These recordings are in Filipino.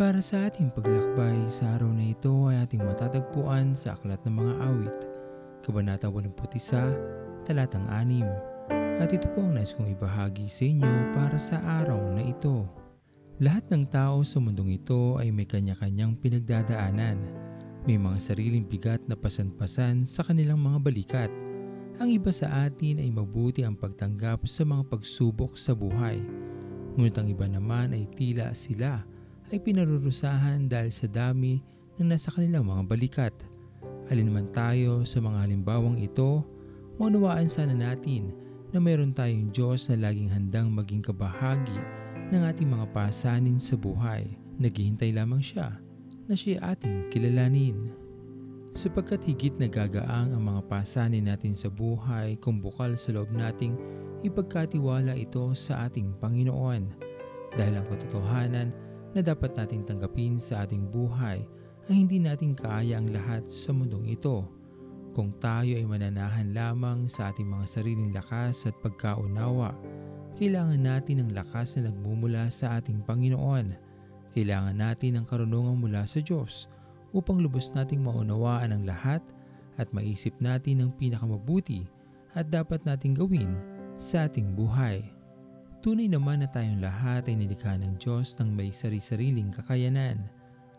para sa ating paglalakbay sa araw na ito ay ating matatagpuan sa Aklat ng Mga Awit, Kabanata 81, Talatang 6. At ito po ang nais kong ibahagi sa inyo para sa araw na ito. Lahat ng tao sa mundong ito ay may kanya-kanyang pinagdadaanan. May mga sariling bigat na pasan-pasan sa kanilang mga balikat. Ang iba sa atin ay mabuti ang pagtanggap sa mga pagsubok sa buhay. Ngunit ang iba naman ay tila sila ay pinarurusahan dahil sa dami ng nasa kanilang mga balikat. Alin man tayo sa mga halimbawang ito, maunawaan sana natin na mayroon tayong Diyos na laging handang maging kabahagi ng ating mga pasanin sa buhay. Naghihintay lamang siya na siya ating kilalanin. Sapagkat higit nagagaang ang mga pasanin natin sa buhay kung bukal sa loob nating ipagkatiwala ito sa ating Panginoon. Dahil ang katotohanan na dapat nating tanggapin sa ating buhay ay hindi natin kaya ang lahat sa mundong ito. Kung tayo ay mananahan lamang sa ating mga sariling lakas at pagkaunawa, kailangan natin ng lakas na nagmumula sa ating Panginoon. Kailangan natin ng karunungan mula sa Diyos upang lubos nating maunawaan ang lahat at maisip natin ang pinakamabuti at dapat nating gawin sa ating buhay. Tunay naman na tayong lahat ay nilikha ng Diyos ng may sari-sariling kakayanan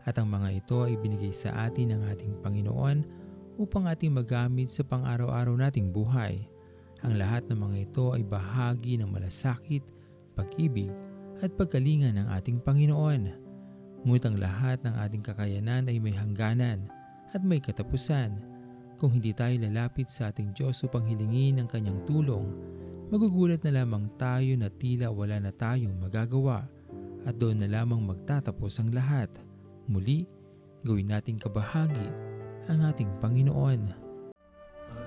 at ang mga ito ay binigay sa atin ng ating Panginoon upang ating magamit sa pang-araw-araw nating buhay. Ang lahat ng mga ito ay bahagi ng malasakit, pag-ibig at pagkalinga ng ating Panginoon. Ngunit ang lahat ng ating kakayanan ay may hangganan at may katapusan. Kung hindi tayo lalapit sa ating Diyos upang hilingin ang kanyang tulong, magugulat na lamang tayo na tila wala na tayong magagawa at doon na lamang magtatapos ang lahat. Muli, gawin nating kabahagi ang ating Panginoon.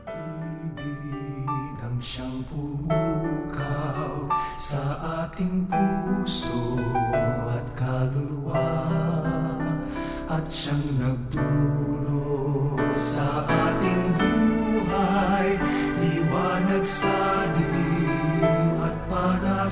Pag-ibig ang siyang pumukaw sa ating puso at kaluluwa at siyang nagdulot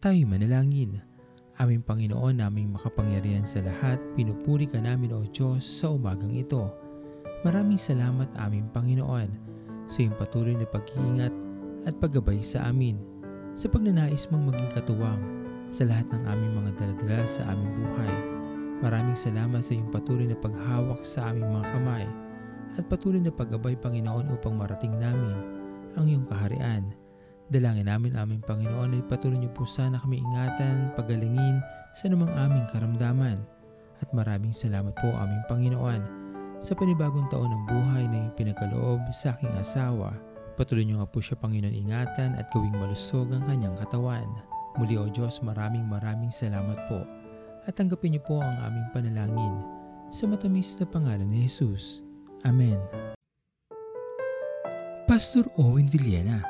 nagmamahal Tayo manalangin. Aming Panginoon, naming makapangyarihan sa lahat, pinupuri ka namin o Diyos sa umagang ito. Maraming salamat aming Panginoon sa iyong patuloy na pag-iingat at paggabay sa amin sa pagnanais mong maging katuwang sa lahat ng aming mga daladala sa aming buhay. Maraming salamat sa iyong patuloy na paghawak sa aming mga kamay at patuloy na paggabay Panginoon upang marating namin ang iyong kaharian. Dalangin namin aming Panginoon ay patuloy niyo po sana kami ingatan, pagalingin sa namang aming karamdaman. At maraming salamat po aming Panginoon sa panibagong taon ng buhay na pinagkaloob sa aking asawa. Patuloy niyo nga po siya Panginoon ingatan at gawing malusog ang kanyang katawan. Muli o Diyos maraming maraming salamat po at tanggapin niyo po ang aming panalangin sa matamis na pangalan ni Jesus. Amen. Pastor Owen Villena